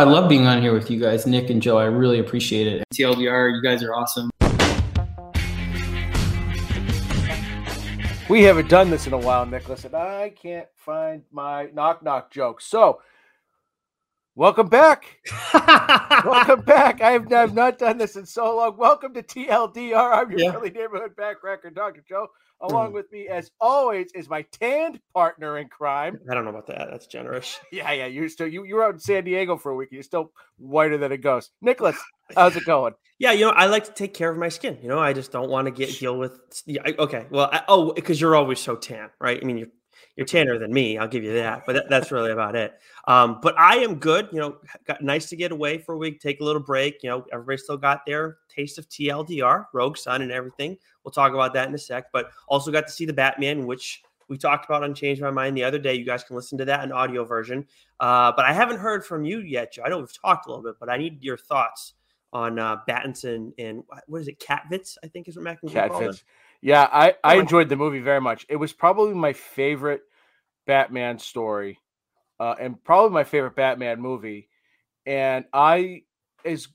I love being on here with you guys, Nick and Joe. I really appreciate it. TLDR, you guys are awesome. We haven't done this in a while, Nicholas, and I can't find my knock knock joke. So, welcome back. welcome back. I have, I have not done this in so long. Welcome to TLDR. I'm your Yeah. friendly neighborhood backcracker, Dr. Joe. Along hmm. with me, as always, is my tanned partner in crime. I don't know about that. That's generous. Yeah, yeah. You're still you, you were out in San Diego for a week. You're still whiter than a ghost. Nicholas, how's it going? Yeah, you know, I like to take care of my skin. You know, I just don't want to get deal with. Yeah, I- okay, well, I, oh, because you're always so tan, right? I mean, you're you're tanner than me. I'll give you that, but that, that's really about it. Um, but I am good. You know, got nice to get away for a week, take a little break. You know, everybody still got their taste of TLDR, Rogue Sun, and everything. We'll talk about that in a sec. But also got to see the Batman, which we talked about on Change My Mind the other day. You guys can listen to that in audio version. Uh, but I haven't heard from you yet, Joe. I know we've talked a little bit, but I need your thoughts on uh, Battinson and what- is it, Catvitz? I think is what Mac Cat Fitz. Yeah, I, I enjoyed the movie very much. It was probably my favorite Batman story, uh, and probably my favorite Batman movie. And I is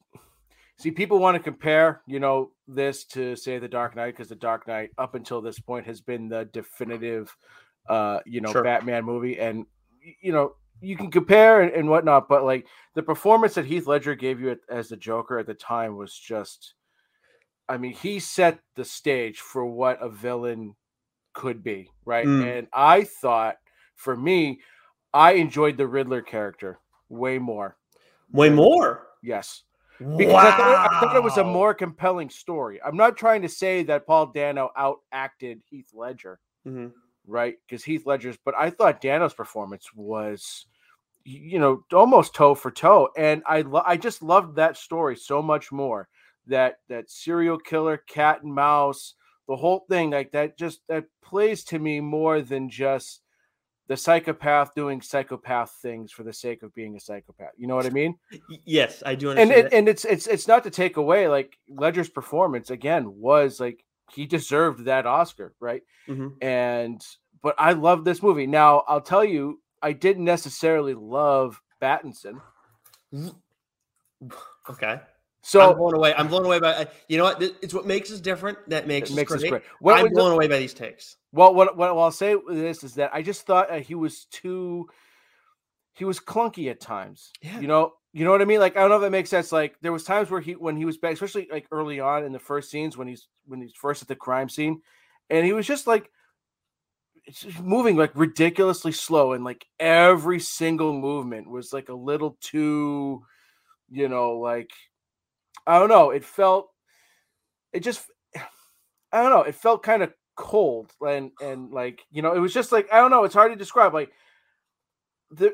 see people want to compare, you know, this to say the Dark Knight because the Dark Knight up until this point has been the definitive, uh, you know, Sure. Batman movie, and you know you can compare and, and whatnot, but like the performance that Heath Ledger gave you at, as the Joker at the time was just. I mean, he set the stage for what a villain could be, right? Mm. And I thought, for me, I enjoyed the Riddler character way more. Way more. Yes, because I, thought, I thought it was a more compelling story. I'm not trying to say that Paul Dano outacted Heath Ledger, Mhm. right? Because Heath Ledger's, but I thought Dano's performance was, you know, almost toe for toe, and I lo- I just loved that story so much more. That that serial killer, cat and mouse, the whole thing, like that, just that plays to me more than just the psychopath doing psychopath things for the sake of being a psychopath. You know what I mean? Yes, I do and it, and it's it's it's not to take away like Ledger's performance again was like he deserved that Oscar, right? Mhm. And but I love this movie. Now I'll tell you, I didn't necessarily love Battinson. Okay. So I'm blown away. I'm blown away by. uh, You know what? It's what makes us different. That makes, us makes great. us great. What, I'm blown away by these takes. well, what, what I'll say with this is that I just thought uh, he was too, he was clunky at times. Yeah. You know, you know what I mean. Like I don't know if that makes sense. Like there was times where he when he was back, especially like early on in the first scenes when he's when he's first at the crime scene, and he was just like it's just moving like ridiculously slow, and like every single movement was like a little too, you know, like I don't know. It felt, it just, I don't know. It felt kind of cold and and like you know, it was just like I don't know. It's hard to describe. Like the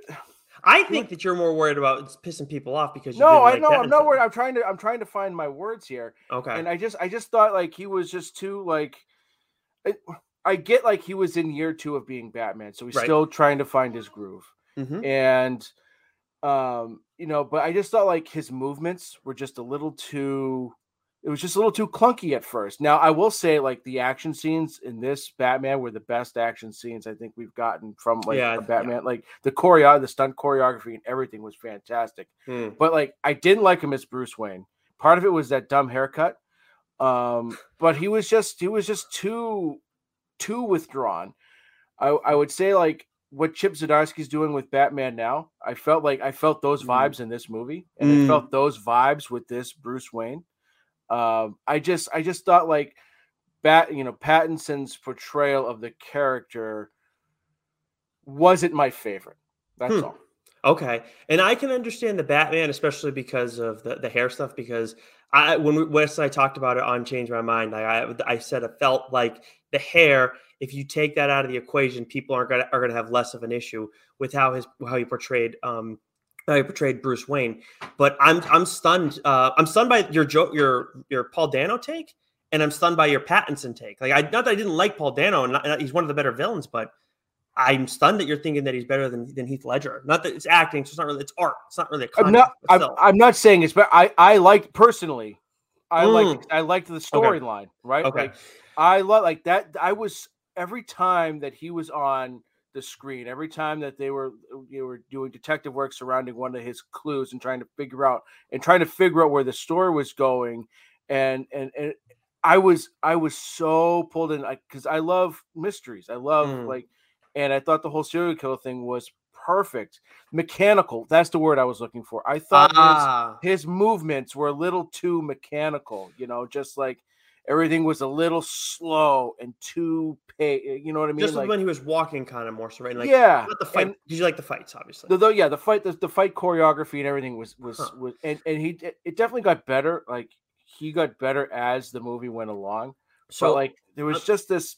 I think that you're more worried about it's pissing people off because you no, didn't I like know. I'm not worried. I'm trying to. I'm trying to find my words here. Okay. and I just I just thought like he was just too like I, I get like he was in year two of being Batman, so he's Right. still trying to find his groove. Mhm. And um, you know, but I just thought like his movements were just a little too it was just a little too clunky at first. Now I will say like the action scenes in this Batman were the best action scenes I think we've gotten from like Yeah, a yeah. Batman. Like the choreo, the stunt choreography and everything was fantastic Hmm. but like I didn't like him as Bruce Wayne. Part of it was that dumb haircut. Um, but he was just he was just too too withdrawn. I I would say like what Chip Zdarsky's doing with Batman now. I felt like I felt those Mm. vibes in this movie, and I Mm. felt those vibes with this Bruce Wayne. Um, I just I just thought like Bat, you know, Pattinson's portrayal of the character wasn't my favorite. That's Hmm. all. Okay, and I can understand the Batman, especially because of the, the hair stuff. Because I, when we, Wes and I talked about it on Change My Mind, I, I, I said it felt like the hair. If you take that out of the equation, people aren't gonna are gonna have less of an issue with how his how he portrayed um how he portrayed Bruce Wayne. But I'm I'm stunned. Uh, I'm stunned by your jo- your your Paul Dano take, and I'm stunned by your Pattinson take. Like I not that I didn't like Paul Dano, and not, not- he's one of the better villains, but I'm stunned that you're thinking that he's better than, than Heath Ledger. Not that it's acting, so it's not really it's art. It's not really a I'm not. I'm. I'm not saying it's, but I I liked personally. I Mm. liked I liked the storyline, right? Okay. Like I love like that. I was every time that he was on the screen every time that they were you were doing detective work surrounding one of his clues and trying to figure out and trying to figure out where the story was going and and and I was I was so pulled in because I, I, love mysteries. I love mm. like, and I thought the whole serial killer thing was perfect. Mechanical. That's the word I was looking for. I thought ah. his, his movements were a little too mechanical. You know, just like everything was a little slow and too pay. You know what I mean? Just like, when he was walking, kind of more so, right? Like, yeah, the fight. And, Did you like the fights? Obviously, the, yeah, the fight, the, the fight choreography and everything was was huh. was, and and he it definitely got better. Like he got better as the movie went along. So but like there was just this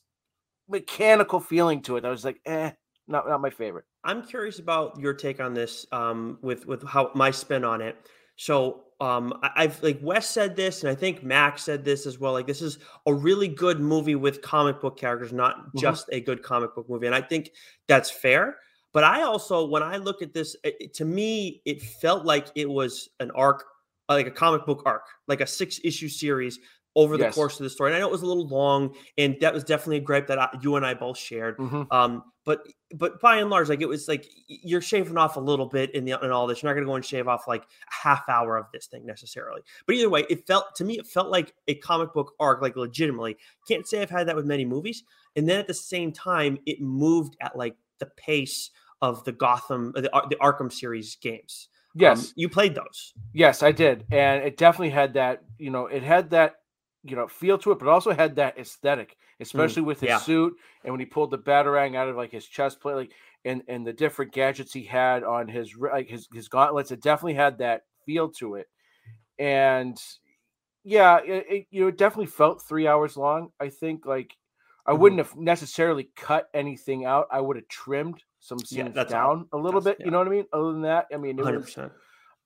mechanical feeling to it. I was like, eh, not not my favorite. I'm curious about your take on this um, with with how my spin on it. So um, I, have like Wes said this, and I think Max said this as well. Like this is a really good movie with comic book characters, not mm-hmm. just a good comic book movie, and I think that's fair. But I also, when I look at this, it, to me, it felt like it was an arc like a comic book arc, like a six issue series over the yes. course of the story. And I know it was a little long, and that was definitely a gripe that I, you and I both shared. Mm-hmm. Um, but but by and large, like it was like you're shaving off a little bit in the in all this. You're not going to go and shave off like a half hour of this thing necessarily. But either way, it felt to me it felt like a comic book arc, like legitimately. Can't say I've had that with many movies. And then at the same time, it moved at like the pace of the Gotham, the, the Arkham series games. Yes, um, you played those. Yes, I did, and it definitely had that. You know, it had that you know feel to it, but also had that aesthetic, mm, especially mm, with his yeah. suit and when he pulled the batarang out of like his chest plate, like and and the different gadgets he had on his like his his gauntlets. It definitely had that feel to it, and yeah, it, it you know it definitely felt three hours long. I think like I mm-hmm. wouldn't have necessarily cut anything out. I would have trimmed some scenes yeah, down all. a little that's, bit. Yeah. You know what I mean? Other than that, I mean, it 100%. Was,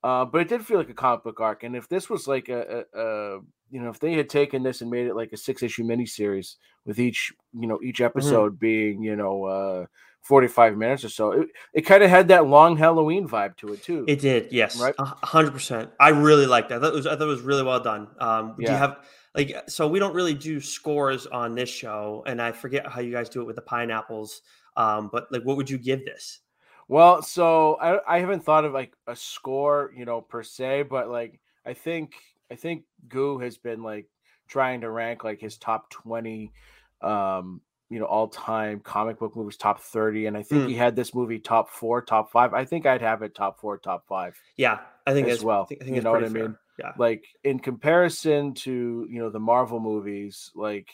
uh, but it did feel like a comic book arc. And if this was like a, a, a, you know, if they had taken this and made it like a six issue miniseries with each, you know, each mm-hmm. episode mm-hmm. being, you know, uh, 45 minutes or so, it, it kind of had that long Halloween vibe to it too. It did. Yes. Right. hundred percent. I really liked that. I thought it was, I thought it was really well done. Um, yeah. do you have, like, so we don't really do scores on this show and I forget how you guys do it with the pineapples. Um, but like, what would you give this? Well, so I, I haven't thought of like a score, you know, per se, but like I think I think Goo has been like trying to rank like his top twenty, um, you know, all time comic book movies top thirty, and I think mm. he had this movie top four, top five. I think I'd have it top four, top five. Yeah, I think as well. I think, I think you know what I mean? Yeah, like in comparison to you know the Marvel movies, like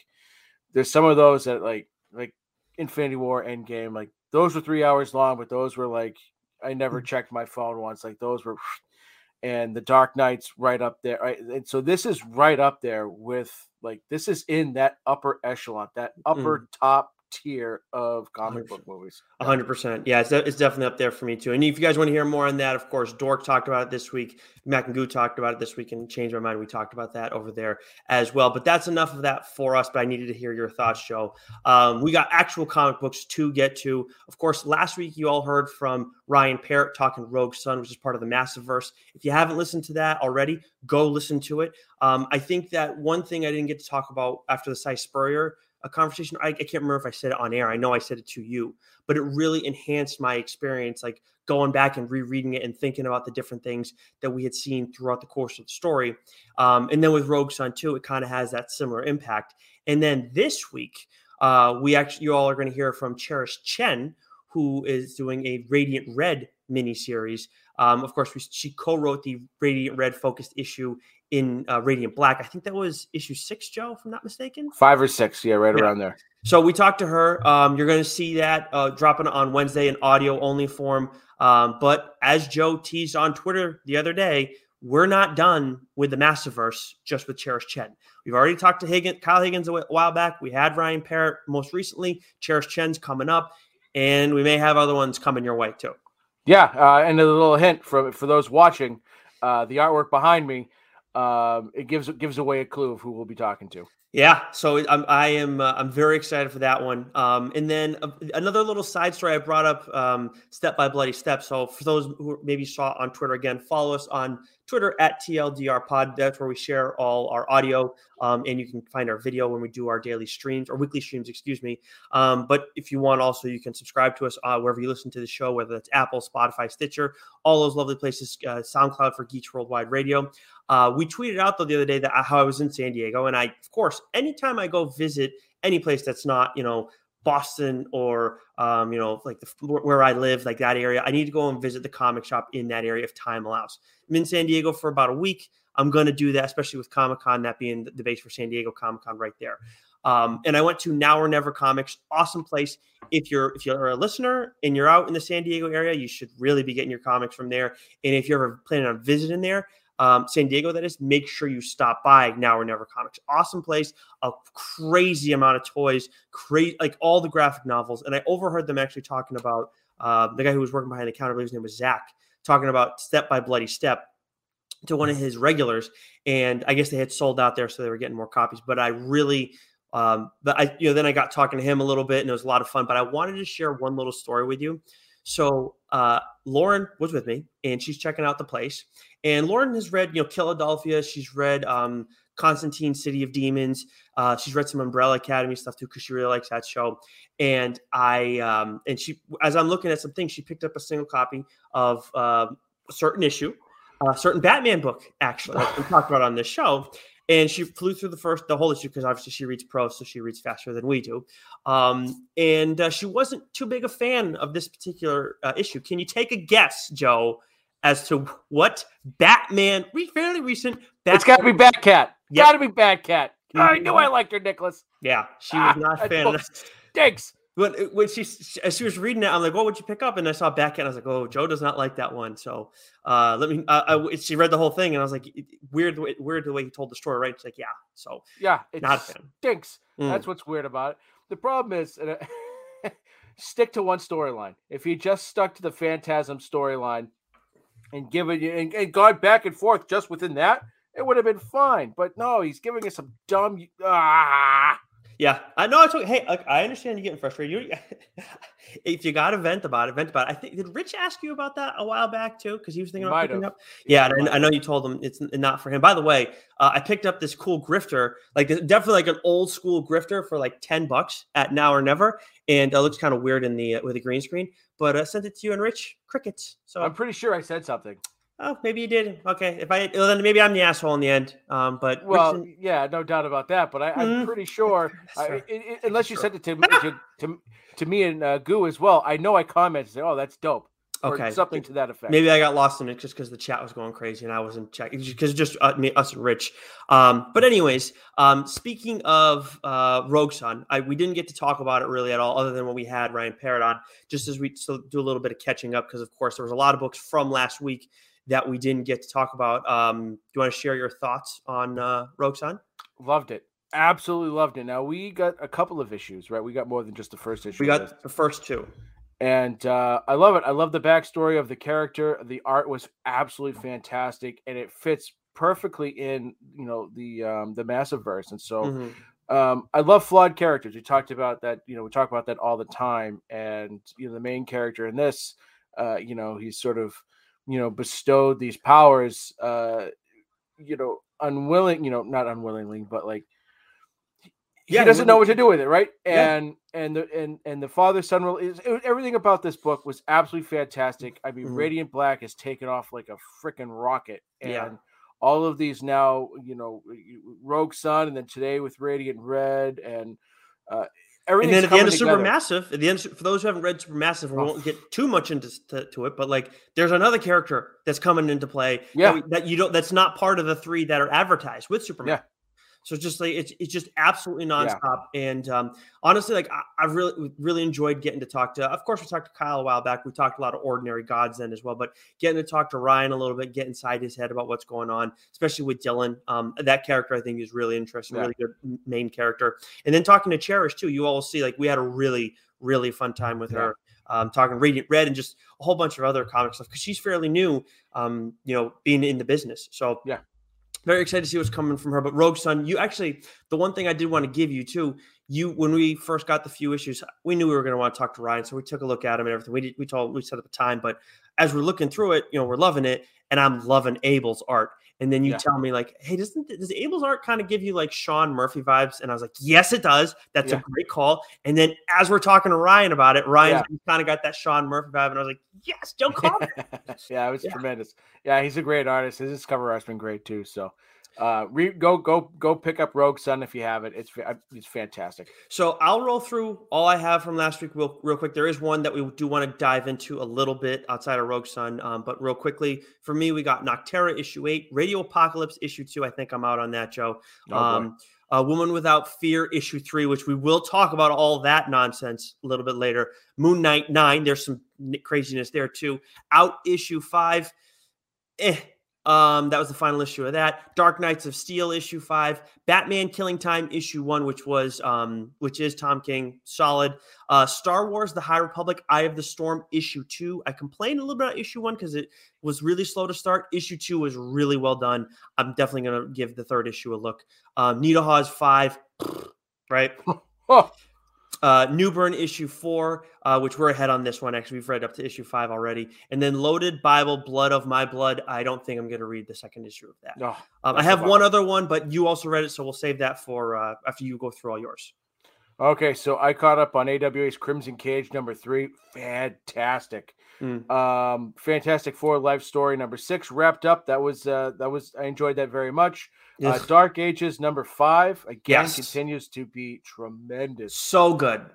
there's some of those that like like Infinity War, Endgame, like those were three hours long, but those were like I never mm. checked my phone once. Like those were, and the Dark Knight's right up there. Right? And so this is right up there with like this is in that upper echelon, that upper mm. top tier of comic 100%. book movies. hundred percent. Yeah, it's, it's definitely up there for me too. And if you guys want to hear more on that, of course, Dork talked about it this week. Mac and Goo talked about it this week and changed my mind. We talked about that over there as well. But that's enough of that for us. But I needed to hear your thoughts, Joe. Um, we got actual comic books to get to. Of course, last week you all heard from Ryan Parrott talking Rogue Sun, which is part of the Massiverse. If you haven't listened to that already, go listen to it. Um, I think that one thing I didn't get to talk about after the Si Spurrier a conversation. I, I, can't remember if I said it on air. I know I said it to you, but it really enhanced my experience, like going back and rereading it and thinking about the different things that we had seen throughout the course of the story. Um, and then with Rogue Sun too, it kind of has that similar impact. And then this week, uh, we actually you all are going to hear from Cherish Chen, who is doing a Radiant Red miniseries. Um, of course, we, she co-wrote the Radiant Red focused issue in uh, Radiant Black. I think that was issue six, Joe, if I'm not mistaken. Five or six, yeah, right yeah. around there. So we talked to her. Um, you're going to see that uh, dropping on Wednesday in audio only form. Um, but as Joe teased on Twitter the other day, we're not done with the Massiverse just with Cherish Chen. We've already talked to Higgins, Kyle Higgins a while back. We had Ryan Parrott most recently. Cherish Chen's coming up, and we may have other ones coming your way too. Yeah, uh, and a little hint for for those watching, uh, the artwork behind me um, it gives it gives away a clue of who we'll be talking to. Yeah, so I'm I am uh, I'm very excited for that one. Um, and then uh, another little side story I brought up, um, step by bloody step. So for those who maybe saw on Twitter again, follow us on Twitter at TLDR Pod. That's where we share all our audio, um, and you can find our video when we do our daily streams or weekly streams, excuse me. Um, but if you want, also you can subscribe to us uh, wherever you listen to the show, whether it's Apple, Spotify, Stitcher, all those lovely places. Uh, SoundCloud for Geeks Worldwide Radio. Uh, we tweeted out though the other day that uh, how I was in San Diego, and I, of course, anytime I go visit any place that's not, you know, Boston or um, you know, like the, where I live, like that area. I need to go and visit the comic shop in that area if time allows. I'm in San Diego for about a week. I'm going to do that, especially with Comic Con, that being the base for San Diego Comic Con right there. Um, and I went to Now or Never Comics, awesome place. If you're if you're a listener and you're out in the San Diego area, you should really be getting your comics from there. And if you're ever planning on visiting there, um, San Diego, that is, make sure you stop by Now or Never Comics. Awesome place, a crazy amount of toys, crazy like all the graphic novels. And I overheard them actually talking about uh, the guy who was working behind the counter, I believe his name was Zach, talking about Step by Bloody Step to one of his regulars. And I guess they had sold out there, so they were getting more copies. But I really, um, but I, you know, then I got talking to him a little bit and it was a lot of fun. But I wanted to share one little story with you. So uh, Lauren was with me, and she's checking out the place. And Lauren has read, you know, Philadelphia. She's read um, Constantine, City of Demons. Uh, she's read some Umbrella Academy stuff too because she really likes that show. And I, um, and she, as I'm looking at some things, she picked up a single copy of uh, a certain issue, a certain Batman book, actually, that we talked about on this show and she flew through the first the whole issue because obviously she reads prose so she reads faster than we do. Um, and uh, she wasn't too big a fan of this particular uh, issue. Can you take a guess joe as to what batman fairly recent batman- it's got to be batcat. Yep. got to be batcat. I knew i liked her nicholas. Yeah she was ah, not a fan of when uh, when she as she was reading it, I'm like, "What would you pick up?" And I saw back and I was like, "Oh, Joe does not like that one." So uh, let me. Uh, I, she read the whole thing, and I was like, "Weird, weird the way he told the story." Right? It's like, yeah. So yeah, it not stinks. Mm. That's what's weird about it. The problem is, stick to one storyline. If he just stuck to the Phantasm storyline and given you and, and gone back and forth just within that, it would have been fine. But no, he's giving us some dumb. Ah yeah, I know. It's okay. Hey, like, I understand you getting frustrated. You, if you got to vent about it, vent about it. I think did Rich ask you about that a while back too? Because he was thinking about picking have. up. Yeah, I, I, know you told him it's not for him. By the way, uh, I picked up this cool grifter, like definitely like an old school grifter for like ten bucks at Now or Never, and it looks kind of weird in the uh, with the green screen. But I uh, sent it to you and Rich crickets. So I'm pretty sure I said something. Oh, maybe you did. Okay, if I well, then maybe I'm the asshole in the end. Um, but well, yeah, no doubt about that. But I, am mm-hmm. pretty sure, I, it, it, unless you sure. sent it to, to, to to me and uh, Goo as well. I know I commented, "Oh, that's dope." okay, something to that effect. Maybe I got lost in it just because the chat was going crazy and I wasn't checking because just uh, me, us and Rich. Um, but anyways, um, speaking of uh, Rogue Sun, I, we didn't get to talk about it really at all, other than when we had Ryan Parrott on. Just as we do a little bit of catching up because, of course, there was a lot of books from last week that we didn't get to talk about. Um, do you want to share your thoughts on uh, Rogue Sun? Loved it. Absolutely loved it. Now we got a couple of issues, right? We got more than just the first issue. We got the first two, and uh, I love it. I love the backstory of the character. The art was absolutely fantastic, and it fits perfectly in you know the um, the Massiverse. And so, mm-hmm. um, I love flawed characters. We talked about that. You know, we talk about that all the time. And you know, the main character in this, uh, you know, he's sort of you know bestowed these powers uh you know unwilling you know not unwillingly but like he yeah, doesn't know what to do with it right and yeah. and the and and the father son is everything about this book was absolutely fantastic i mean mm-hmm. radiant black has taken off like a freaking rocket and yeah. all of these now you know rogue sun and then today with radiant red and uh and then at the end of Supermassive, at the end, for those who haven't read Supermassive, we oh. won't get too much into to, to, it, but like there's another character that's coming into play. Yeah, that, that, you don't. That's not part of the three that are advertised with Supermassive. Yeah. So it's just like it's it's just absolutely nonstop. Yeah. And um, honestly, like I, I really really enjoyed getting to talk to. Of course, we talked to Kyle a while back. We talked a lot of ordinary gods then as well. But getting to talk to Ryan a little bit, get inside his head about what's going on, especially with Dylan. Um, that character I think is really interesting, yeah. really good main character. And then talking to Cherish too. You all see like we had a really really fun time with yeah. her. Um, talking Radiant Red and just a whole bunch of other comic stuff because she's fairly new, um, you know, being in the business. So yeah, very excited to see what's coming from her. But Rogue Sun, you actually the one thing I did want to give you too. You when we first got the few issues, we knew we were going to want to talk to Ryan, so we took a look at him and everything. We did, we told we set up a time, but as we're looking through it, you know, we're loving it, and I'm loving Abel's art. And then you Yeah. tell me like, hey, doesn't does Abel's art kind of give you like Sean Murphy vibes? And I was like, yes, it does. That's Yeah. a great call. And then as we're talking to Ryan about it, Ryan Yeah. kind of got that Sean Murphy vibe, and I was like, yes, Joe Coffin. yeah, it was tremendous. Yeah, he's a great artist. His cover art's been great too. So, uh, re- go go go pick up Rogue Sun if you have it. It's it's fantastic. So I'll roll through all I have from last week real, real quick. There is one that we do want to dive into a little bit outside of Rogue Sun, um, but real quickly for me, we got Nocterra issue eight, Radio Apocalypse issue two. I think I'm out on that, Joe. Oh, um, a Woman Without Fear issue three, which we will talk about all that nonsense a little bit later. Moon Knight nine, there's some craziness there too. Out issue five, eh. Um, that was the final issue of that. Dark Knights of Steel issue five, Batman Killing Time issue one, which was um, which is Tom King, solid. Uh, Star Wars: The High Republic, Eye of the Storm issue two. I complained a little bit about issue one because it was really slow to start. Issue two was really well done. I'm definitely gonna give the third issue a look. Um, Nita Hawes five, right? Oh, Uh, Newburn issue four, uh, which we're ahead on this one. Actually, we've read up to issue five already, and then Loaded Bible, Blood of My Blood. I don't think I'm going to read the second issue of that. no. Um, I have one other one, but you also read it, so we'll save that for uh, after you go through all yours. Okay, so I caught up on AWA's Crimson Cage number three. Fantastic. Mm. Um, Fantastic Four life story number six wrapped up. That was uh that was I enjoyed that very much. Uh, Dark Ages number five again Yes. continues to be tremendous. so good.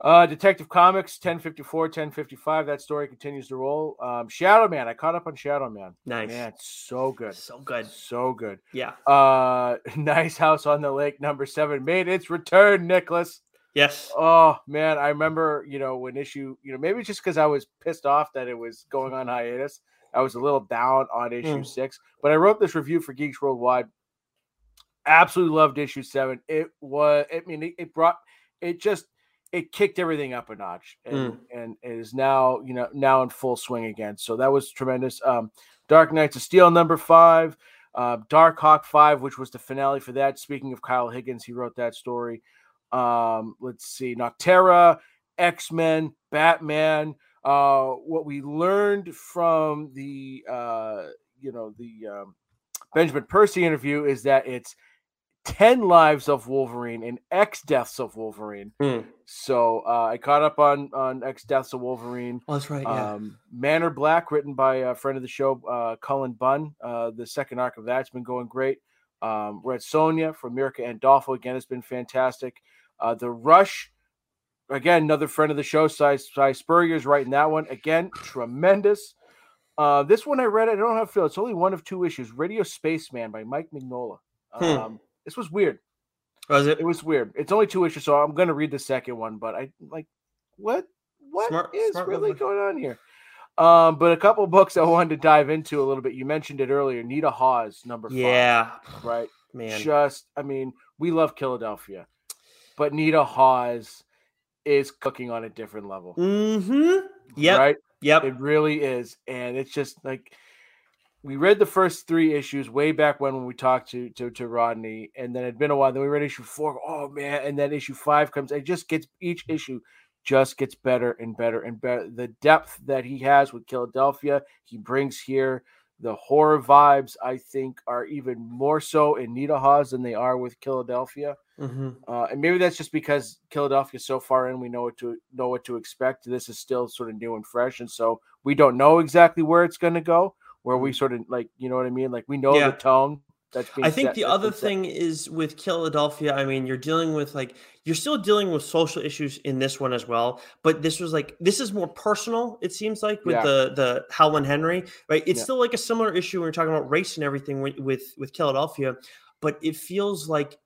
Uh, Detective Comics 1054, 1055. That story continues to roll. Um, Shadow Man. I caught up on Shadow Man. Nice. Man, so good. So good. So good. Yeah. Uh, Nice House on the Lake number seven made its return, Nicholas. Yes. Oh man, I remember, you know, when issue, you know, maybe just because I was pissed off that it was going on hiatus. I was a little down on issue Mm. six, but I wrote this review for Geeks Worldwide. Absolutely loved issue seven. It was, I mean, it, it brought, it just, it kicked everything up a notch, and and it is now, you know, now in full swing again. So that was tremendous. Um, Dark Knights of Steel number five, uh, Dark Hawk five, which was the finale for that. Speaking of Kyle Higgins, he wrote that story. Um, let's see, Nocterra, X Men, Batman. Uh, what we learned from the uh, you know the um, Benjamin Percy interview is that it's ten lives of Wolverine and X deaths of Wolverine. Mm. So uh, I caught up on on X deaths of Wolverine. Oh, that's right. Yeah. Um, Manor Black, written by a friend of the show, uh, Cullen Bunn. Uh, the second arc of that's been going great. Um, Red Sonja from Mirka Andolfo again has been fantastic. Uh, the Rush, again, another friend of the show, Si, Si Spurrier's writing that one again, tremendous. Uh, this one I read, I don't have feel. It's only one of two issues. Radio Spaceman by Mike Mignola. Hmm. Um, this was weird. was it? It was weird. It's only two issues, so I'm going to read the second one. But I like what what is Smart- smart really going on here? Um, but a couple books I wanted to dive into a little bit. You mentioned it earlier. Nita Hawes, number Yeah. five, right? Man. Just, I mean, we love Philadelphia, but Nita Hawes is cooking on a different level, Mm-hmm. Yep. right? Yep. It really is, and it's just like we read the first three issues way back when when we talked to to to Rodney, and then it'd been a while. Then we read issue four. Oh man! And then issue five comes. It just gets each issue just gets better and better and better. The depth that he has with Philadelphia, he brings here. The horror vibes, I think, are even more so in Nita Hawes than they are with Philadelphia. Mm-hmm. Uh, and maybe that's just because Philadelphia's so far in, we know what to know what to expect. This is still sort of new and fresh, and so we don't know exactly where it's going to go. Where we sort of like, you know what I mean? Like we know. Yeah. the tone that's. I think the other set. thing is with Philadelphia. I mean, you're dealing with like you're still dealing with social issues in this one as well, but this was like this is more personal. It seems like with Yeah. the the Howland Henry, right? It's Yeah. still like a similar issue when you're talking about race and everything with with, with Philadelphia, but it feels like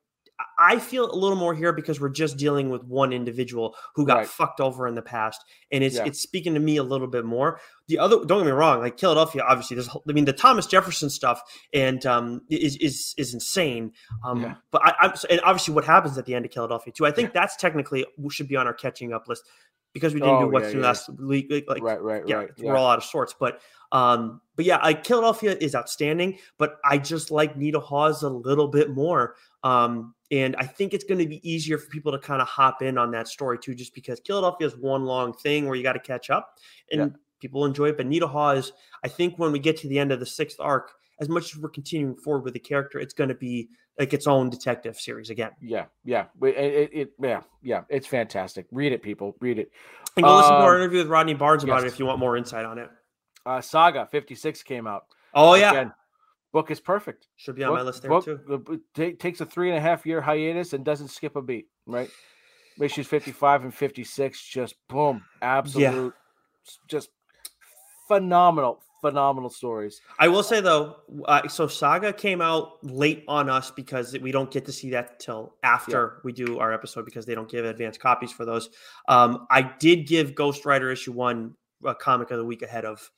I feel a little more here because we're just dealing with one individual who got Right. fucked over in the past, and it's Yeah. it's speaking to me a little bit more. The other, don't get me wrong, like Philadelphia, obviously, there's, I mean, the Thomas Jefferson stuff and um is is is insane. Um, Yeah. but I, I'm and obviously what happens at the end of Philadelphia too. I think that's technically we should be on our catching up list. because we didn't Oh, do what's yeah, yeah. last week. Like, like, right, right, yeah, right. we're all out of sorts. But um, but yeah, like Philadelphia is outstanding, but I just like Nita Hawes a little bit more. Um, and I think it's going to be easier for people to kind of hop in on that story too, just because Philadelphia is one long thing where you got to catch up and Yeah. people enjoy it. But Nita Hawes, I think when we get to the end of the sixth arc, as much as we're continuing forward with the character, it's going to be like its own detective series again. Yeah, yeah. It, it, it- yeah, yeah. It's fantastic. Read it, people. Read it. And go listen to our Um, interview with Rodney Barnes about it if you want more insight on it. Uh, Saga 56 came out. Oh yeah, Again, book is perfect. should be on my list there book- too. the takes a three and a half year hiatus and doesn't skip a beat, right? Issues 55 and 56, just boom, absolute, s- just phenomenal, phenomenal stories. I will say though, uh, so Saga came out late on us because we don't get to see that till after we do our episode because they don't give advanced copies for those. Um, I did give Ghost Rider issue one a comic of the week ahead of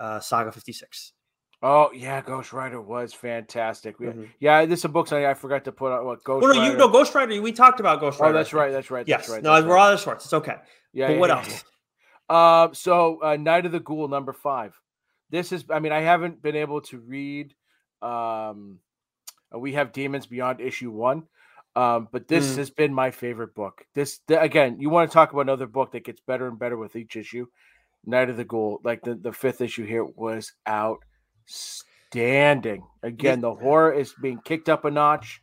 uh, Saga fifty six. Oh yeah, Ghost Rider was fantastic. We, Mhm. Yeah, this is a book I, I forgot to put out. What Ghost Well, no, Rider? you no Ghost Rider. We talked about Ghost Rider. oh, that's right. That's right. Yes, That's right. no, that's we're right. all out of sorts. It's okay. Yeah. but yeah, what yeah, else? yeah. Um, so uh, Night of the Ghoul number five. This is, I mean, I haven't been able to read. Um, uh, we have Demons Beyond issue one, um, but this Mm. has been my favorite book. This th- again, you want to talk about another book that gets better and better with each issue. Night of the Ghoul, like the the fifth issue here, was outstanding. Again, the horror is being kicked up a notch.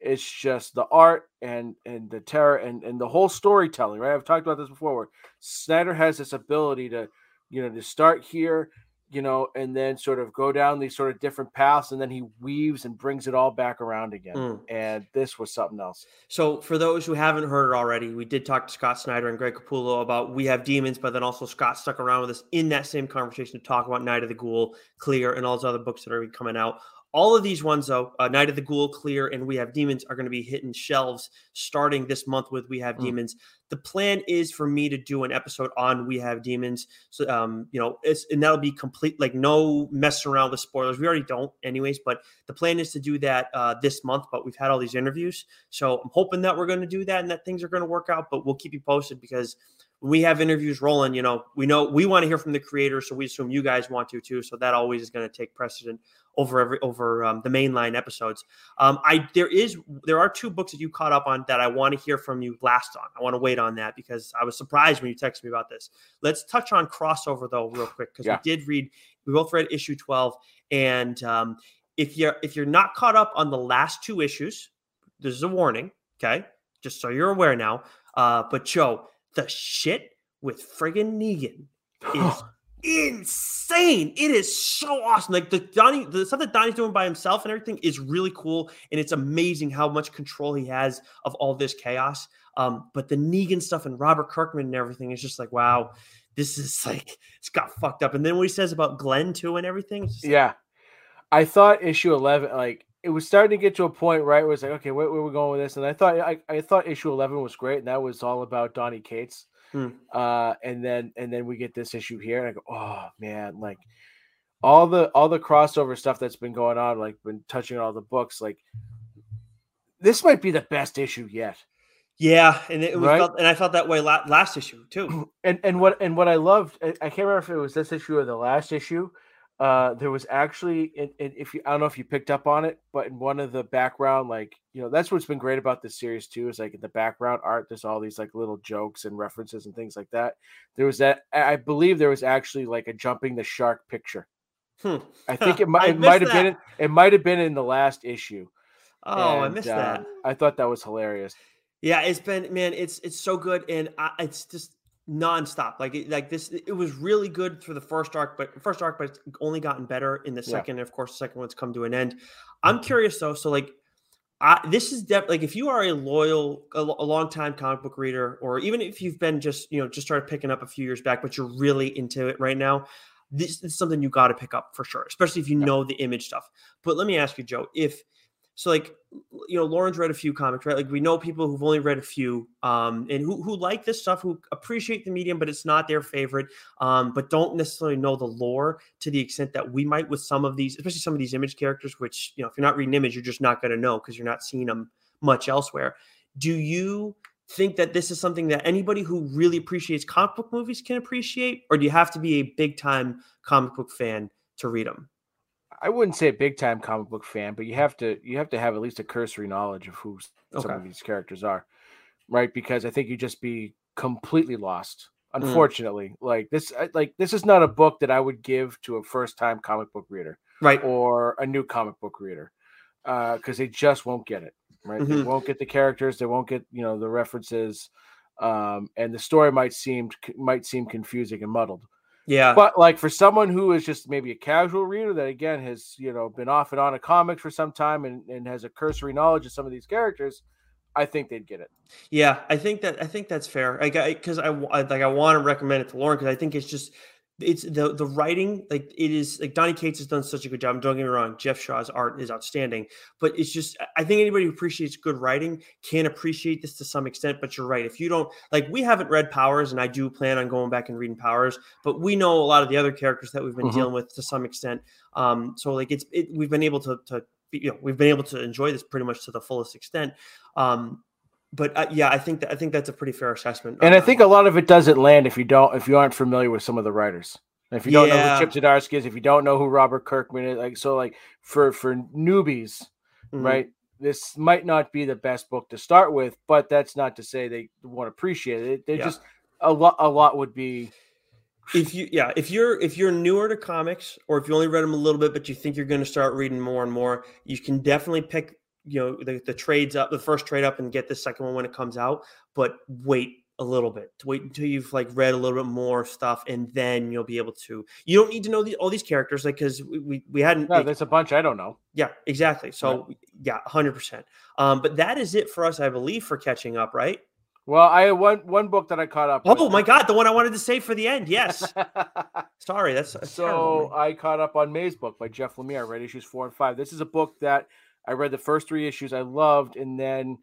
It's just the art and and the terror and and the whole storytelling. Right, I've talked about this before. Where Snyder has this ability to, you know, to start here, you know, and then sort of go down these sort of different paths, and then he weaves and brings it all back around again. Mm. And this was something else. So, for those who haven't heard it already, we did talk to Scott Snyder and Greg Capullo about We Have Demons, but then also Scott stuck around with us in that same conversation to talk about Night of the Ghoul, Clear, and all those other books that are coming out. All of these ones, though, uh, Night of the Ghoul, Clear, and We Have Demons are going to be hitting shelves starting this month with We Have Mm. Demons. The plan is for me to do an episode on We Have Demons. So, um, you know, it's and that'll be complete, like no messing around with spoilers. We already don't, anyways. But the plan is to do that uh, this month. But we've had all these interviews, so I'm hoping that we're going to do that and that things are going to work out. But we'll keep you posted because when we have interviews rolling, you know, we know we want to hear from the creators, so we assume you guys want to too. So that always is going to take precedent over every over um, the mainline episodes. Um, I there is there are two books that you caught up on that I want to hear from you last on. I want to wait on that because I was surprised when you texted me about this. Let's touch on crossover though real quick because Yeah. we did read we both read issue twelve and um, if you're if you're not caught up on the last two issues, this is a warning. Okay, just so you're aware now. Uh, but Joe, the shit with friggin' Negan is insane. It is so awesome. Like the Donny, the stuff that Donny's doing by himself and everything is really cool. And it's amazing how much control he has of all this chaos. Um, but the Negan stuff and Robert Kirkman and everything is just like, wow, this is like it's got fucked up. And then what he says about Glenn too and everything, just like, Yeah. I thought issue 11, like, it was starting to get to a point, right? Where it's like, okay, where, where we going with this? And I thought, I, I thought issue 11 was great. And that was all about Donny Cates. Hmm. Uh, and then, and then we get this issue here. And I go, oh man, like all the, all the crossover stuff that's been going on, like been touching all the books, like this might be the best issue yet. yeah. And it was, Right? felt, and I felt that way la- last issue too. and and what and what I loved, I, I can't remember if it was this issue or the last issue. Uh, there was actually, in, in, if you, I don't know if you picked up on it, but in one of the background, like you know, that's what's been great about this series too, is like in the background art, there's all these like little jokes and references and things like that. There was that, I believe there was actually like a jumping the shark picture. Hmm. I think it might, it might have been, it might have been in the last issue. Oh, I missed uh, that. I thought that was hilarious. Yeah, it's been man, it's it's so good, and I, it's just nonstop. Like it, like this, it was really good for the first arc, but first arc, but it's only gotten better in the Yeah. second. And of course, the second one's come to an end. Mm-hmm. I'm curious though. So like, I, this is def- like if you are a loyal, a, a long time comic book reader, or even if you've been just you know just started picking up a few years back, but you're really into it right now. This is something you got to pick up for sure, especially if you Yeah. know the image stuff. But let me ask you, Joe, if so like you know lauren's read a few comics right like we know people who've only read a few um and who, who like this stuff who appreciate the medium but it's not their favorite um but don't necessarily know the lore to the extent that we might with some of these especially some of these image characters which you know if you're not reading image you're just not going to know because you're not seeing them much elsewhere do you think that this is something that anybody who really appreciates comic book movies can appreciate, or do you have to be a big time comic book fan to read them? I wouldn't say a big time comic book fan, but you have to you have to have at least a cursory knowledge of who some of these characters are, right? Because I think you just be completely lost. Mm. Unfortunately, like this, like this is not a book that I would give to a first time comic book reader Right. or a new comic book reader, because they just won't get it. Right? They Mhm. won't get the characters. They won't get you know the references, um, and the story might seem might seem confusing and muddled Yeah. but like for someone who is just maybe a casual reader that again has you know been off and on a comics for some time and, and has a cursory knowledge of some of these characters i think they'd get it Yeah, I think that I think that's fair. I got because I, I like I want to recommend it to Lauren because I think it's just it's the the writing like it is like Donny Cates has done such a good job. Don't get me wrong, Geoff Shaw's art is outstanding, but it's just I think anybody who appreciates good writing can appreciate this to some extent. But you're right, if you don't like, we haven't read Powers, and I do plan on going back and reading Powers, but we know a lot of the other characters that we've been Mhm. dealing with to some extent. Um, so like it's it, we've been able to to you know we've been able to enjoy this pretty much to the fullest extent. Um, but uh, yeah, I think that I think that's a pretty fair assessment. and i think a lot of it doesn't land if you don't if you aren't familiar with some of the writers if you don't know Yeah. who chip zdarsky is if you don't know who robert kirkman is like so like for for newbies mhm. right this might not be the best book to start with but that's not to say they won't appreciate it they Yeah. just a lot a lot would be If you yeah, if you're if you're newer to comics or if you only read them a little bit, but you think you're going to start reading more and more, you can definitely pick you know the, the trades up, the first trade up, and get the second one when it comes out. But wait a little bit. Wait until you've like read a little bit more stuff, and then you'll be able to. You don't need to know the, all these characters, like because we, we we hadn't. no there's a bunch i don't know yeah, exactly. So yeah, hundred percent. Um, but that is it for us, I believe, for catching up, right? well i one one book that i caught up Oh with. my god, the one I wanted to save for the end. Yes. Sorry, that's, that's terrible. so I caught up on Mazebook by Jeff Lemire. Read issues four and five. This is a book that I read the first three issues I loved, and then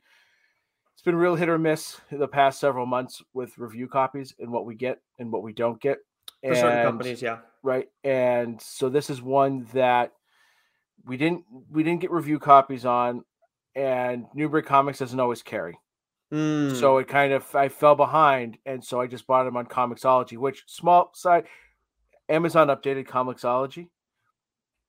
it's been real hit or miss the past several months with review copies and what we get and what we don't get. for certain companies, yeah. right? And so this is one that we didn't we didn't get review copies on, and Newbury Comics doesn't always carry. Mm, So it kind of I fell behind, and so I just bought them on Comixology, which small side Amazon updated Comixology.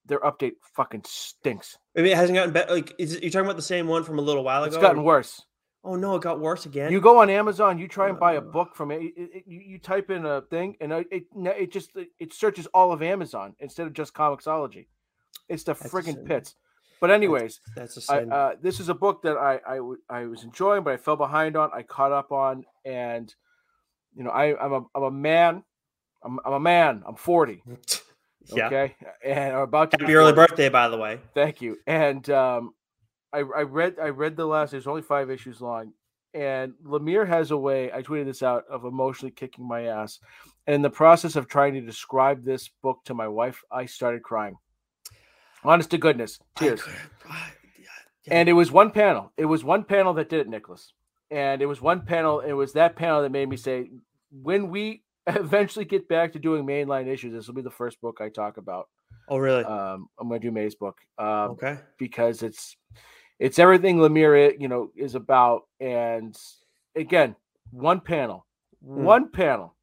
Their update fucking stinks. I mean, it hasn't gotten better. Like, is you're talking about the same one from a little while ago? It's gotten worse. Oh no, it got worse again. You go on Amazon, you try and buy a Uh. book from it. it- it- you, you type in a thing, and it it, it just it searches all of Amazon instead of just Comixology. It's the That's friggin' pits. But anyways, That's a I, uh, this is a book that I, I w- I was enjoying, but I fell behind on. I caught up on, and you know, I, I'm a I'm a man. I'm, I'm a man. I'm 40. yeah. Okay, and I'm about to be Happy early 40. birthday, by the way. Thank you. And um, I, I read I read the last. There's only five issues long, and Lemire has a way. I tweeted this out of emotionally kicking my ass. And in the process of trying to describe this book to my wife, I started crying. Honest to goodness, tears. I I- yeah, yeah. And it was one panel. It was one panel that did it, Nicholas. And it was one panel. It was that panel that made me say, when we eventually get back to doing mainline issues, this will be the first book I talk about. oh really? Um, I'm going to do Mazebook um, okay. because it's it's everything Lemire, you know, is about. And again, one panel, Hmm. one panel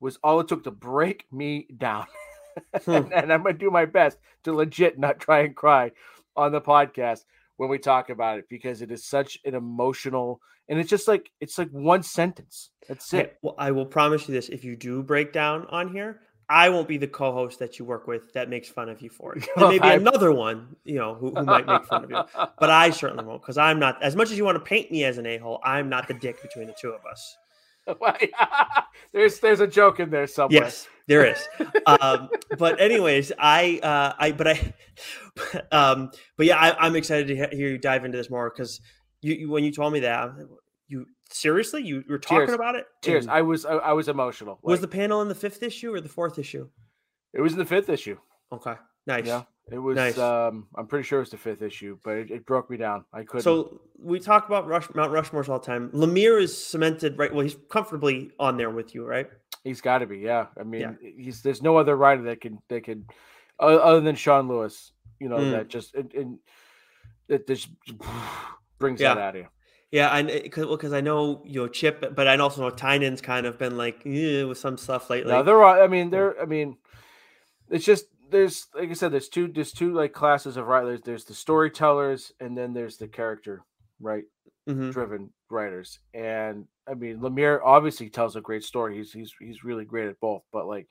was all it took to break me down. Hmm. and, and I'm going to do my best to legit not try and cry on the podcast when we talk about it because it is such an emotional and it's just like it's like one sentence. That's it. well, I will promise you this: if you do break down on here, I won't be the co-host that you work with that makes fun of you for it. And maybe I- another one, you know, who, who might make fun of you. But I certainly won't, because I'm not. As much as you want to paint me as an a-hole, I'm not the dick between the two of us. there's there's a joke in there somewhere. Yes, there is. um, but anyways, I, uh, I, but I, um, but yeah, I, I'm excited to hear you dive into this more because you, you, when you told me that, you seriously, you were talking about it. Cheers. I was I, I was emotional. was the panel in the fifth issue or the fourth issue? it was in the fifth issue. Okay, nice. Yeah. It was Nice. um I'm pretty sure it was the fifth issue, but it, it broke me down. I couldn't So we talk about Rush, Mount Rushmore's all the time. Lemire is cemented, right? Well, he's comfortably on there with you, right? He's gotta be, yeah. I mean Yeah. he's there's no other writer that can that can other than Sean Lewis, you know, Mm. that just it, it, it just brings Yeah. that out of you. Yeah, I because well, because I know you know Chip, but I also know Tynion's kind of been like with some stuff lately. No, they're all. I mean, they're. I mean, it's just there's like I said, there's two there's two like classes of writers. There's the storytellers, and then there's the character right mm-hmm. driven writers. And I mean, Lemire obviously tells a great story. He's he's he's really great at both. But like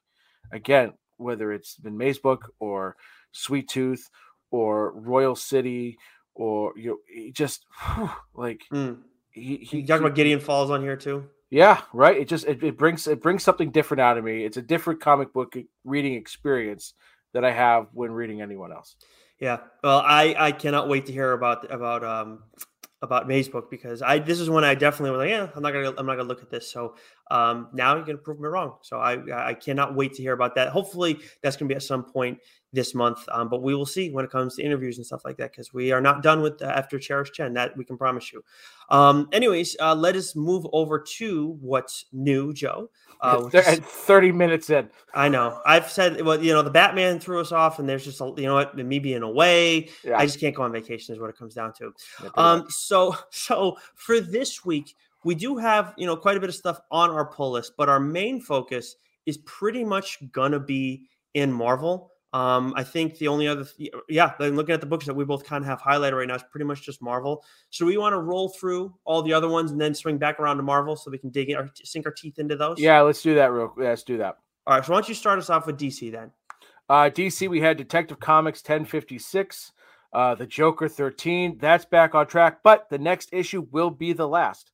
again, whether it's been Maze Book or Sweet Tooth or Royal City or you know, he just whew, like mm. he, he you talking about Gideon Falls on here too. Yeah, right. It just it, it brings it brings something different out of me. It's a different comic book reading experience that I have when reading anyone else. Yeah. Well, I I cannot wait to hear about about um about Mazebook because I this is when I definitely was like, yeah, I'm not gonna I'm not gonna look at this. So um, now you're gonna prove me wrong. So I I cannot wait to hear about that. Hopefully that's gonna be at some point this month. Um, but we will see when it comes to interviews and stuff like that because we are not done with after Cherish Chen. That we can promise you. Um, anyways, uh, let us move over to what's new, Joe. Uh, is, 30 minutes in. I know. I've said, well, you know, the Batman threw us off, and there's just, a, you know what, me being away. Yeah. I just can't go on vacation, is what it comes down to. Um, so, so for this week, we do have, you know, quite a bit of stuff on our pull list, but our main focus is pretty much gonna be in Marvel. Um, I think the only other, th- yeah, looking at the books that we both kind of have highlighted right now is pretty much just Marvel. So we want to roll through all the other ones and then swing back around to Marvel so we can dig in, or sink our teeth into those. Yeah, let's do that real. Yeah, let's do that. All right. So why don't you start us off with DC then? Uh, DC, we had Detective Comics 1056, uh, the Joker 13. That's back on track, but the next issue will be the last.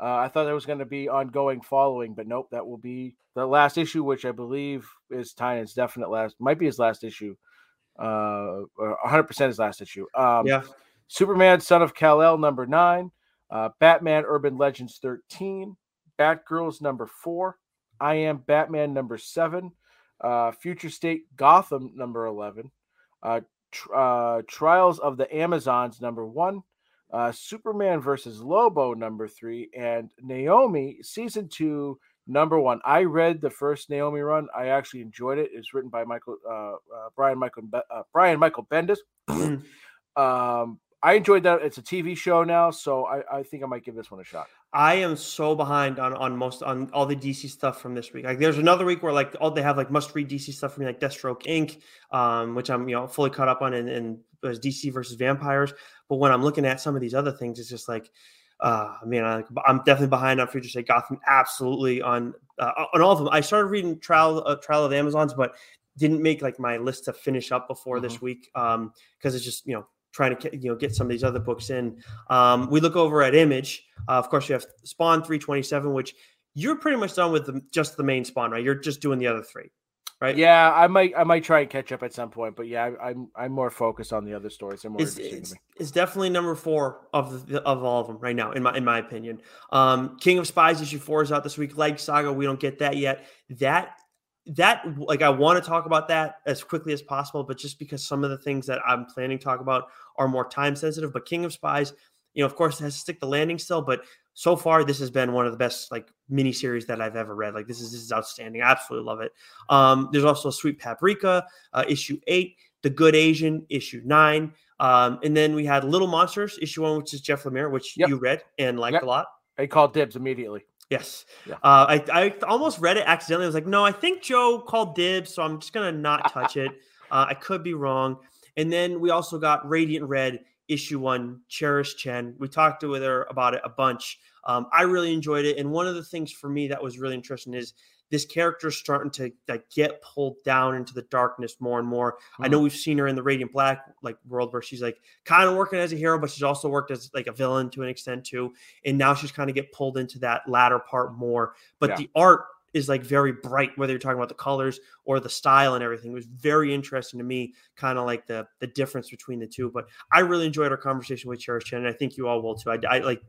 Uh, I thought there was going to be ongoing following, but nope, that will be the last issue, which I believe is Tynion's definite last, might be his last issue. Uh, 100% his last issue. Um, yeah. Superman, Son of Kal El, number nine. Uh, Batman, Urban Legends, 13. Batgirls, number four. I Am Batman, number seven. Uh, Future State Gotham, number 11. Uh, tr- uh, Trials of the Amazons, number one uh, Superman versus Lobo number three, and Naomi season two number one. I read the first Naomi run. I actually enjoyed it. It's written by Michael uh, uh, Brian Michael uh, Brian Michael Bendis. Mm. um, I enjoyed that. It's a TV show now, so I, I think I might give this one a shot. I am so behind on on most on all the DC stuff from this week. Like, there's another week where like all they have like must read DC stuff for me, like Deathstroke Inc., um, which I'm you know fully caught up on, and, and DC versus Vampires. But when I'm looking at some of these other things, it's just like, uh, I mean, I, am definitely behind on Future State Gotham, absolutely on uh, on all of them. I started reading Trial uh, Trial of the Amazons, but didn't make like my list to finish up before mm-hmm. this week um because it's just you know trying to you know get some of these other books in. Um, we look over at Image. Uh, of course, you have Spawn 327, which you're pretty much done with the, just the main Spawn, right? You're just doing the other three right? Yeah, I might I might try and catch up at some point, but yeah, I, am I'm, I'm more focused on the other stories. They're more it's, it's, it's, definitely number four of the, of all of them right now, in my in my opinion. Um, King of Spies issue four is out this week. Leg Saga, we don't get that yet. That that like I want to talk about that as quickly as possible, but just because some of the things that I'm planning to talk about are more time sensitive. But King of Spies, you know, of course, it has to stick the landing still, but so far this has been one of the best like mini series that I've ever read. Like this is this is outstanding. I absolutely love it. Um, there's also Sweet Paprika, uh, issue eight, The Good Asian, issue nine. Um, and then we had Little Monsters, issue one, which is Jeff Lemire, which yep. you read and liked yep. a lot. I called dibs immediately. Yes. Yeah. Uh, I, I almost read it accidentally. I was like, no, I think Joe called dibs, so I'm just gonna not touch it. Uh, I could be wrong. And then we also got Radiant Red issue one, Cherish Chen. We talked with her about it a bunch. Um, I really enjoyed it, and one of the things for me that was really interesting is this character starting to like get pulled down into the darkness more and more. Mm-hmm. I know mm-hmm. we've seen her in the Radiant Black like world where she's like kind of working as a hero, but she's also worked as like a villain to an extent too. And now she's kind of get pulled into that latter part more. But yeah. the art is like very bright, whether you're talking about the colors or the style and everything. It was very interesting to me, kind of like the the difference between the two. But I really enjoyed our conversation with Cherish Chen, and I think you all will too. I, I like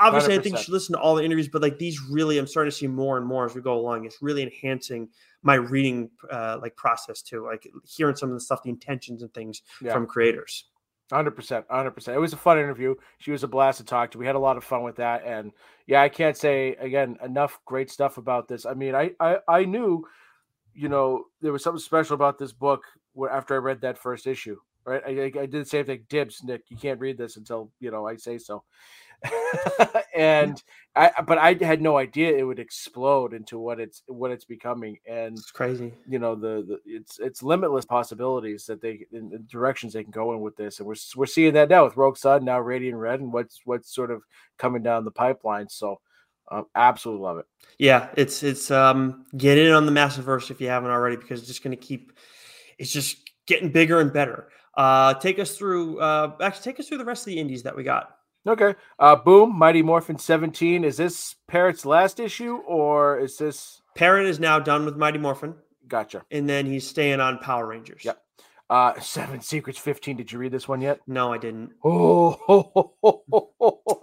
obviously 100%. I think you should listen to all the interviews, but like these really, I'm starting to see more and more as we go along. It's really enhancing my reading uh, like process too, like hearing some of the stuff, the intentions and things yeah. from creators. Hundred percent, hundred percent. It was a fun interview. She was a blast to talk to. We had a lot of fun with that, and yeah, I can't say again enough great stuff about this. I mean, I I, I knew, you know, there was something special about this book after I read that first issue. right? I, I, did the same thing. Dibs, Nick. You can't read this until you know I say so. and I, but I had no idea it would explode into what it's what it's becoming, and It's crazy. you know the, the it's it's limitless possibilities that they in, in directions they can go in with this, and we're we're seeing that now with Rogue Sun, now Radiant Red, and what's what's sort of coming down the pipeline. So, um, absolutely love it. Yeah, it's it's um get in on the Massiverse if you haven't already because it's just going to keep it's just getting bigger and better. Uh take us through uh actually take us through the rest of the indies that we got. Okay. Uh boom, Mighty Morphin 17. Is this Parrott's last issue or is this Parrott is now done with Mighty Morphin gotcha. and then he's staying on Power Rangers. Yep. Uh Seven Secrets 15. Did you read this one yet? No, I didn't. Oh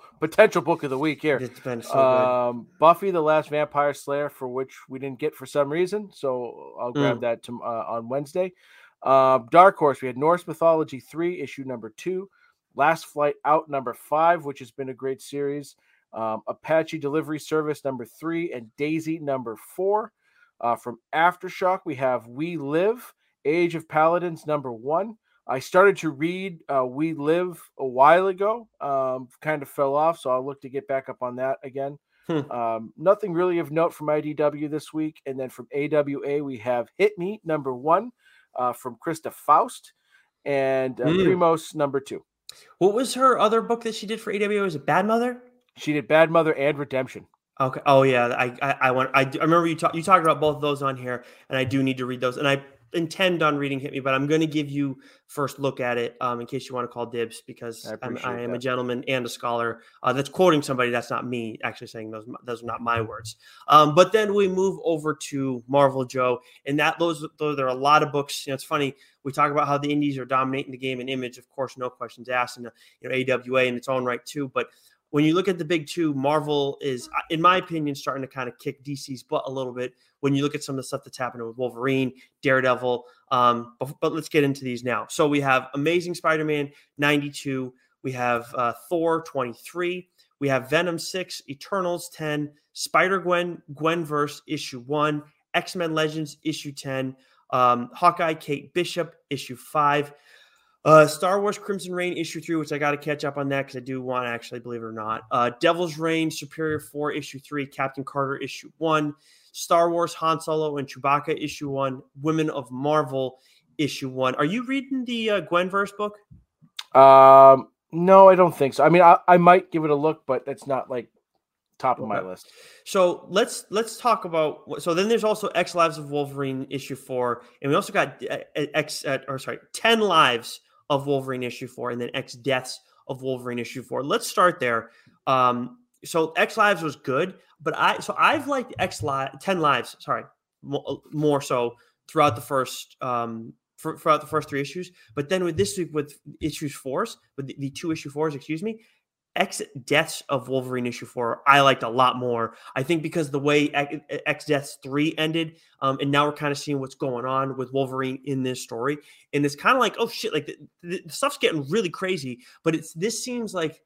potential book of the week here. It's been so good. Um Buffy the Last Vampire Slayer, for which we didn't get for some reason. So I'll grab that to, uh, on Wednesday. Uh, Dark Horse, we had Norse Mythology 3, issue number two. Last Flight Out number five, which has been a great series. Um, Apache Delivery Service number three, and Daisy number four. Uh, from Aftershock, we have We Live, Age of Paladins number one. I started to read uh, We Live a while ago, um, kind of fell off, so I'll look to get back up on that again. Hmm. Um, nothing really of note from IDW this week. And then from AWA, we have Hit Me number one uh, from Christa Faust and uh, Hmm. Primos number two. What was her other book that she did for AWA? Was it Bad Mother? She did Bad Mother and Redemption. Okay. Oh yeah, I I, I want I, I remember you talk, you talked about both of those on here, and I do need to read those, and I intend on reading Hit Me, but I'm going to give you first look at it um, in case you want to call dibs because I I'm, I am a gentleman and a scholar uh, that's quoting somebody. That's not me actually saying those. Those are not my words. Um, but then we move over to Marvel Joe, and that those, those there are a lot of books. You know, it's funny we talk about how the indies are dominating the game in image. Of course, no questions asked, and you know AWA in its own right too, but when you look at the big two, Marvel is, uh, in my opinion, starting to kind of kick DC's butt a little bit. When you look at some of the stuff that's happening with Wolverine, Daredevil, um, but, but let's get into these now. So we have Amazing Spider-Man 92, we have uh, Thor 23, we have Venom 6, Eternals 10, Spider-Gwen, Gwenverse issue 1, X-Men Legends issue 10, um, Hawkeye Kate Bishop issue 5, uh, Star Wars Crimson Reign issue three, which I got to catch up on that because I do want to actually believe it or not. Uh, Devil's Reign Superior Four issue three, Captain Carter issue one, Star Wars Han Solo and Chewbacca issue one, Women of Marvel issue one. Are you reading the uh, Gwenverse book? Um, no, I don't think so. I mean, I, I might give it a look, but that's not like top of my list. So let's let's talk about. So then there's also X Lives of Wolverine issue four, and we also got uh, uh, X uh, or sorry, ten lives of Wolverine issue four, and then X Deaths of Wolverine issue four. Let's start there. Um, so X Lives was good, but I so I've liked X Live ten lives. Sorry, mo- more so throughout the first um for, throughout the first three issues. But then with this week with issues fours, with the, the two issue fours, excuse me, X Deaths of Wolverine issue four, I liked a lot more. I think because the way X, Deaths three ended, um, and now we're kind of seeing what's going on with Wolverine in this story, and it's kind of like, oh shit, like the, the, the stuff's getting really crazy. But it's this seems like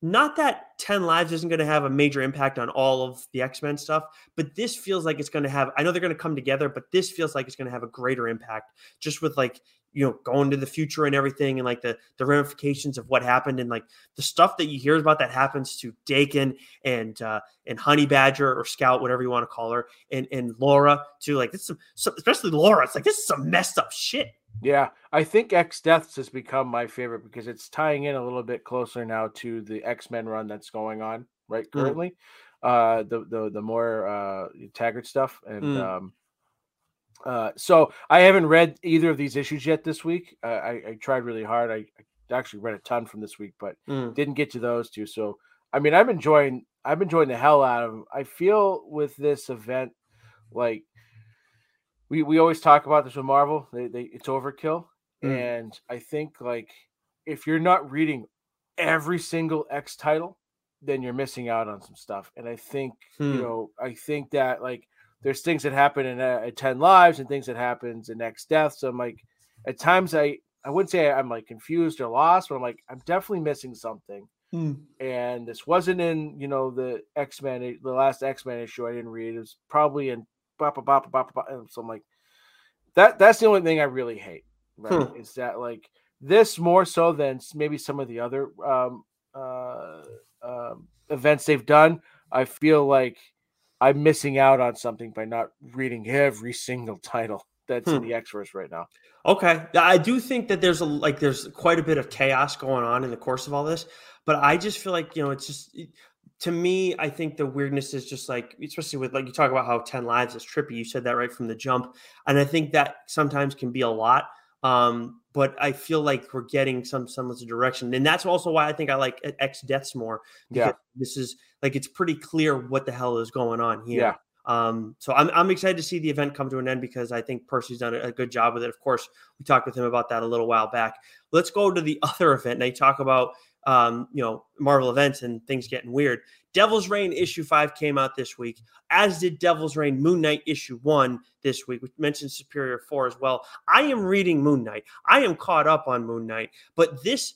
not that 10 lives isn't going to have a major impact on all of the x-men stuff but this feels like it's going to have i know they're going to come together but this feels like it's going to have a greater impact just with like you know going to the future and everything and like the the ramifications of what happened and like the stuff that you hear about that happens to daken and uh and honey badger or scout whatever you want to call her and and laura too like this is some, some especially laura it's like this is some messed up shit Yeah, I think X Deaths has become my favorite because it's tying in a little bit closer now to the X Men run that's going on right Mm. currently. Uh, the the the more uh Taggart stuff and Mm. um. Uh, so I haven't read either of these issues yet this week. Uh, I, I tried really hard. I, I actually read a ton from this week, but Mm. didn't get to those two. So I mean, I'm enjoying. I'm enjoying the hell out of. 'em. I feel with this event, like we we always talk about this with Marvel. They, they it's overkill, Mm. and I think like if you're not reading every single X title, then you're missing out on some stuff. And I think Hmm. you know, I think that like there's things that happen in uh, Ten Lives and things that happens in X Death. So I'm like, at times I I wouldn't say I'm like confused or lost, but I'm like I'm definitely missing something. Mm. And this wasn't in you know the X Men the last X Men issue I didn't read. It was probably in bop, bop, bop, bop, bop, so I'm like that that's the only thing I really hate. Right? Hmm. Is that like this more so than maybe some of the other um, uh, uh, events they've done. I feel like I'm missing out on something by not reading every single title that's hmm. in the X-Verse right now. Okay, I do think that there's a like there's quite a bit of chaos going on in the course of all this, but I just feel like you know it's just to me, I think the weirdness is just like, especially with like you talk about how 10 lives is trippy. You said that right from the jump. And I think that sometimes can be a lot. Um, but I feel like we're getting some semblance of direction. And that's also why I think I like X deaths more. Yeah. This is like it's pretty clear what the hell is going on here. Yeah. Um, so I'm, I'm excited to see the event come to an end because I think Percy's done a, good job with it. Of course, we talked with him about that a little while back. Let's go to the other event. You talk about um, you know, Marvel events and things getting weird. Devil's Reign issue five came out this week, as did Devil's Reign Moon Knight issue one this week. We mentioned Superior Four as well. I am reading Moon Knight. I am caught up on Moon Knight, but this,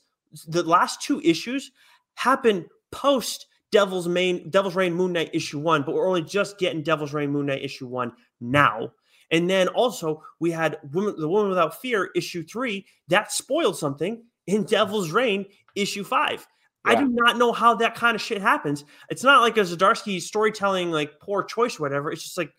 the last two issues happen post Devil's Main Devil's Reign Moon Knight issue one, but we're only just getting Devil's Reign Moon Knight issue one now. And then also we had Woman, the Woman Without Fear issue three that spoiled something in Devil's Reign issue five. Yeah. I do not know how that kind of shit happens. It's not like a Zdarsky storytelling, like poor choice, whatever. It's just like,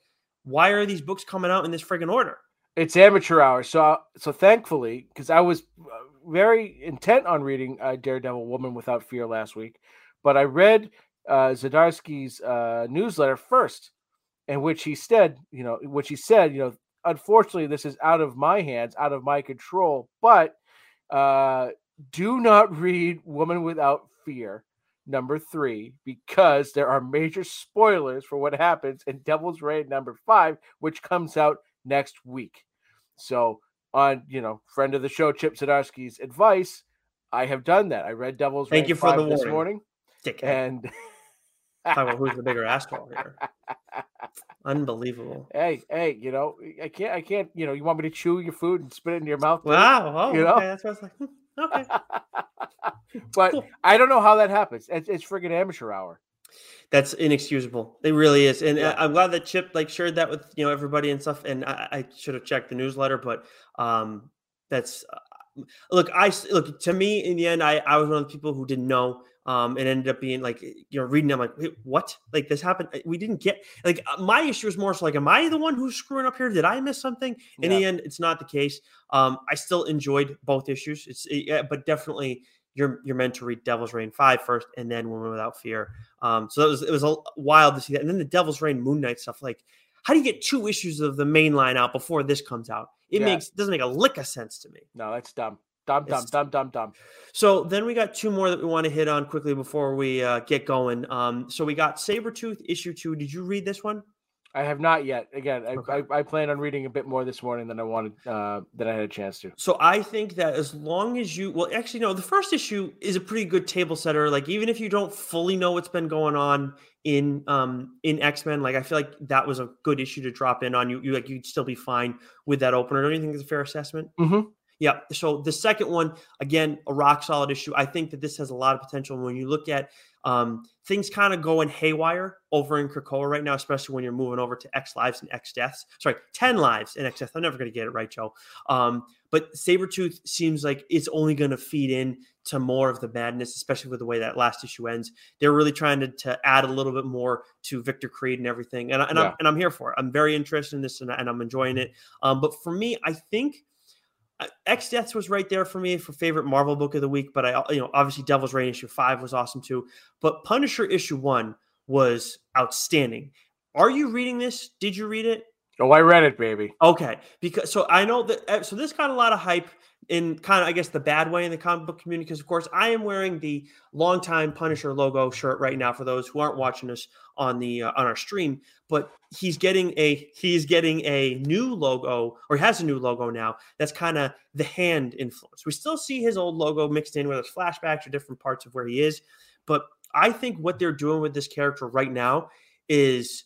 why are these books coming out in this friggin' order? It's amateur hour. So, so thankfully, because I was uh, very intent on reading uh, Daredevil Woman Without Fear last week, but I read uh, Zdarsky's uh, newsletter first, in which he said, you know, which he said, you know, unfortunately, this is out of my hands, out of my control, but uh, do not read Woman Without Fear number three because there are major spoilers for what happens in Devil's Reign number five, which comes out next week. So, on you know, friend of the show Chip Zdarsky's advice, I have done that. I read Devil's Thank you for the this morning, Dickhead. and talk about who's the bigger asshole here. Unbelievable. Hey, hey, you know, I can't, I can't, you know, you want me to chew your food and spit it in your mouth? Wow. Oh, you know, okay. that's what I was like. Hmm. Okay. but cool. I don't know how that happens. It's, it's friggin' amateur hour. That's inexcusable. It really is, and yeah. I'm glad that Chip like shared that with you know everybody and stuff. And I, I should have checked the newsletter, but um, that's uh, look. I look to me in the end. I I was one of the people who didn't know. Um, it ended up being like you know reading. I'm like, wait, what? Like this happened? We didn't get like uh, my issue is more so like, am I the one who's screwing up here? Did I miss something? In yeah. the end, it's not the case. Um, I still enjoyed both issues. It's it, but definitely you're you're meant to read Devil's Reign five first, and then Woman Without Fear. Um, so it was it was a wild to see that. And then the Devil's Reign Moon Knight stuff. Like, how do you get two issues of the main line out before this comes out? It yeah. makes doesn't make a lick of sense to me. No, that's dumb. Dumb, dumb, dumb, dumb, dumb. So then we got two more that we want to hit on quickly before we uh, get going. Um, so we got Sabretooth issue two. Did you read this one? I have not yet. Again, I, okay. I, I, plan on reading a bit more this morning than I wanted uh, that I had a chance to. So I think that as long as you, well, actually, no, the first issue is a pretty good table setter. Like even if you don't fully know what's been going on in um in X Men, like I feel like that was a good issue to drop in on. You, you like you'd still be fine with that opener. Don't you think it's a fair assessment? Mm-hmm. Yeah. So the second one, again, a rock solid issue. I think that this has a lot of potential. When you look at um, things kind of going haywire over in Krakoa right now, especially when you're moving over to X lives and X deaths. Sorry, 10 lives and X deaths. I'm never going to get it right, Joe. Um, but Sabretooth seems like it's only going to feed in to more of the madness, especially with the way that last issue ends. They're really trying to, to add a little bit more to Victor Creed and everything. And, and, yeah. I'm, and I'm here for it. I'm very interested in this and, and I'm enjoying it. Um, but for me, I think – X Deaths was right there for me for favorite Marvel book of the week, but I, you know, obviously Devil's Reign issue five was awesome too. But Punisher issue one was outstanding. Are you reading this? Did you read it? Oh, I read it, baby. Okay, because so I know that eh, so this got a lot of hype in kind of I guess the bad way in the comic book community because of course I am wearing the longtime Punisher logo shirt right now for those who aren't watching us on the uh, on our stream but he's getting a he's getting a new logo or has a new logo now that's kind of the hand influence. We still see his old logo mixed in with his flashbacks or different parts of where he is but I think what they're doing with this character right now is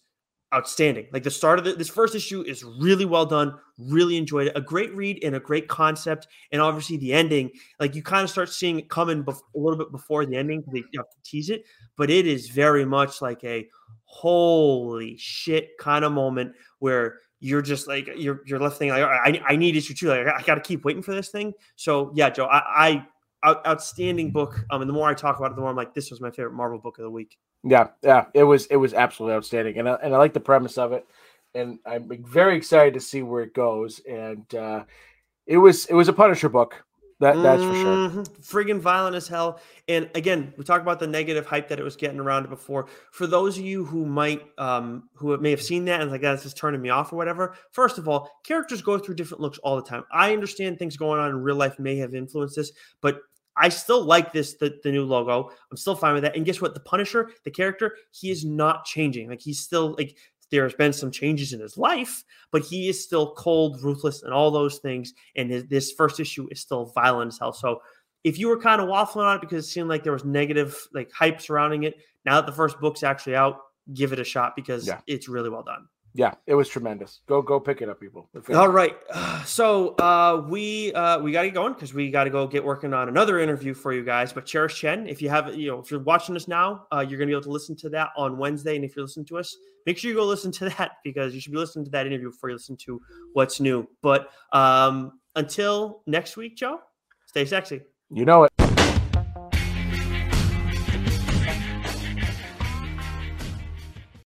outstanding. Like the start of the, this first issue is really well done. Really enjoyed it. A great read and a great concept. And obviously the ending, like you kind of start seeing it coming bef- a little bit before the ending they have to tease it. But it is very much like a holy shit kind of moment where you're just like you're you're left thinking like I, I need issue two. Like I, got to keep waiting for this thing. So yeah, Joe, I, I outstanding book. Um, and the more I talk about it, the more I'm like, this was my favorite Marvel book of the week. Yeah, yeah, it was it was absolutely outstanding, and I, and I like the premise of it, and I'm very excited to see where it goes. And uh, it was it was a Punisher book. That that's for sure. Mm-hmm. Friggin' violent as hell. And again, we talked about the negative hype that it was getting around it before. For those of you who might um who may have seen that and like that's just turning me off or whatever. First of all, characters go through different looks all the time. I understand things going on in real life may have influenced this, but I still like this the, the new logo. I'm still fine with that. And guess what? The Punisher, the character, he is not changing. Like he's still like there's been some changes in his life, but he is still cold, ruthless, and all those things. And his, this first issue is still violent as hell. So if you were kind of waffling on it because it seemed like there was negative like hype surrounding it, now that the first book's actually out, give it a shot because yeah. it's really well done. Yeah, it was tremendous. Go go pick it up, people. All right. So uh, we uh, we got to get going because we got to go get working on another interview for you guys. But Cherish Chen, if you have you know if you're watching us now, uh, you're gonna be able to listen to that on Wednesday. And if you're listening to us, make sure you go listen to that because you should be listening to that interview before you listen to what's new. But um, until next week, Joe, stay sexy. You know it.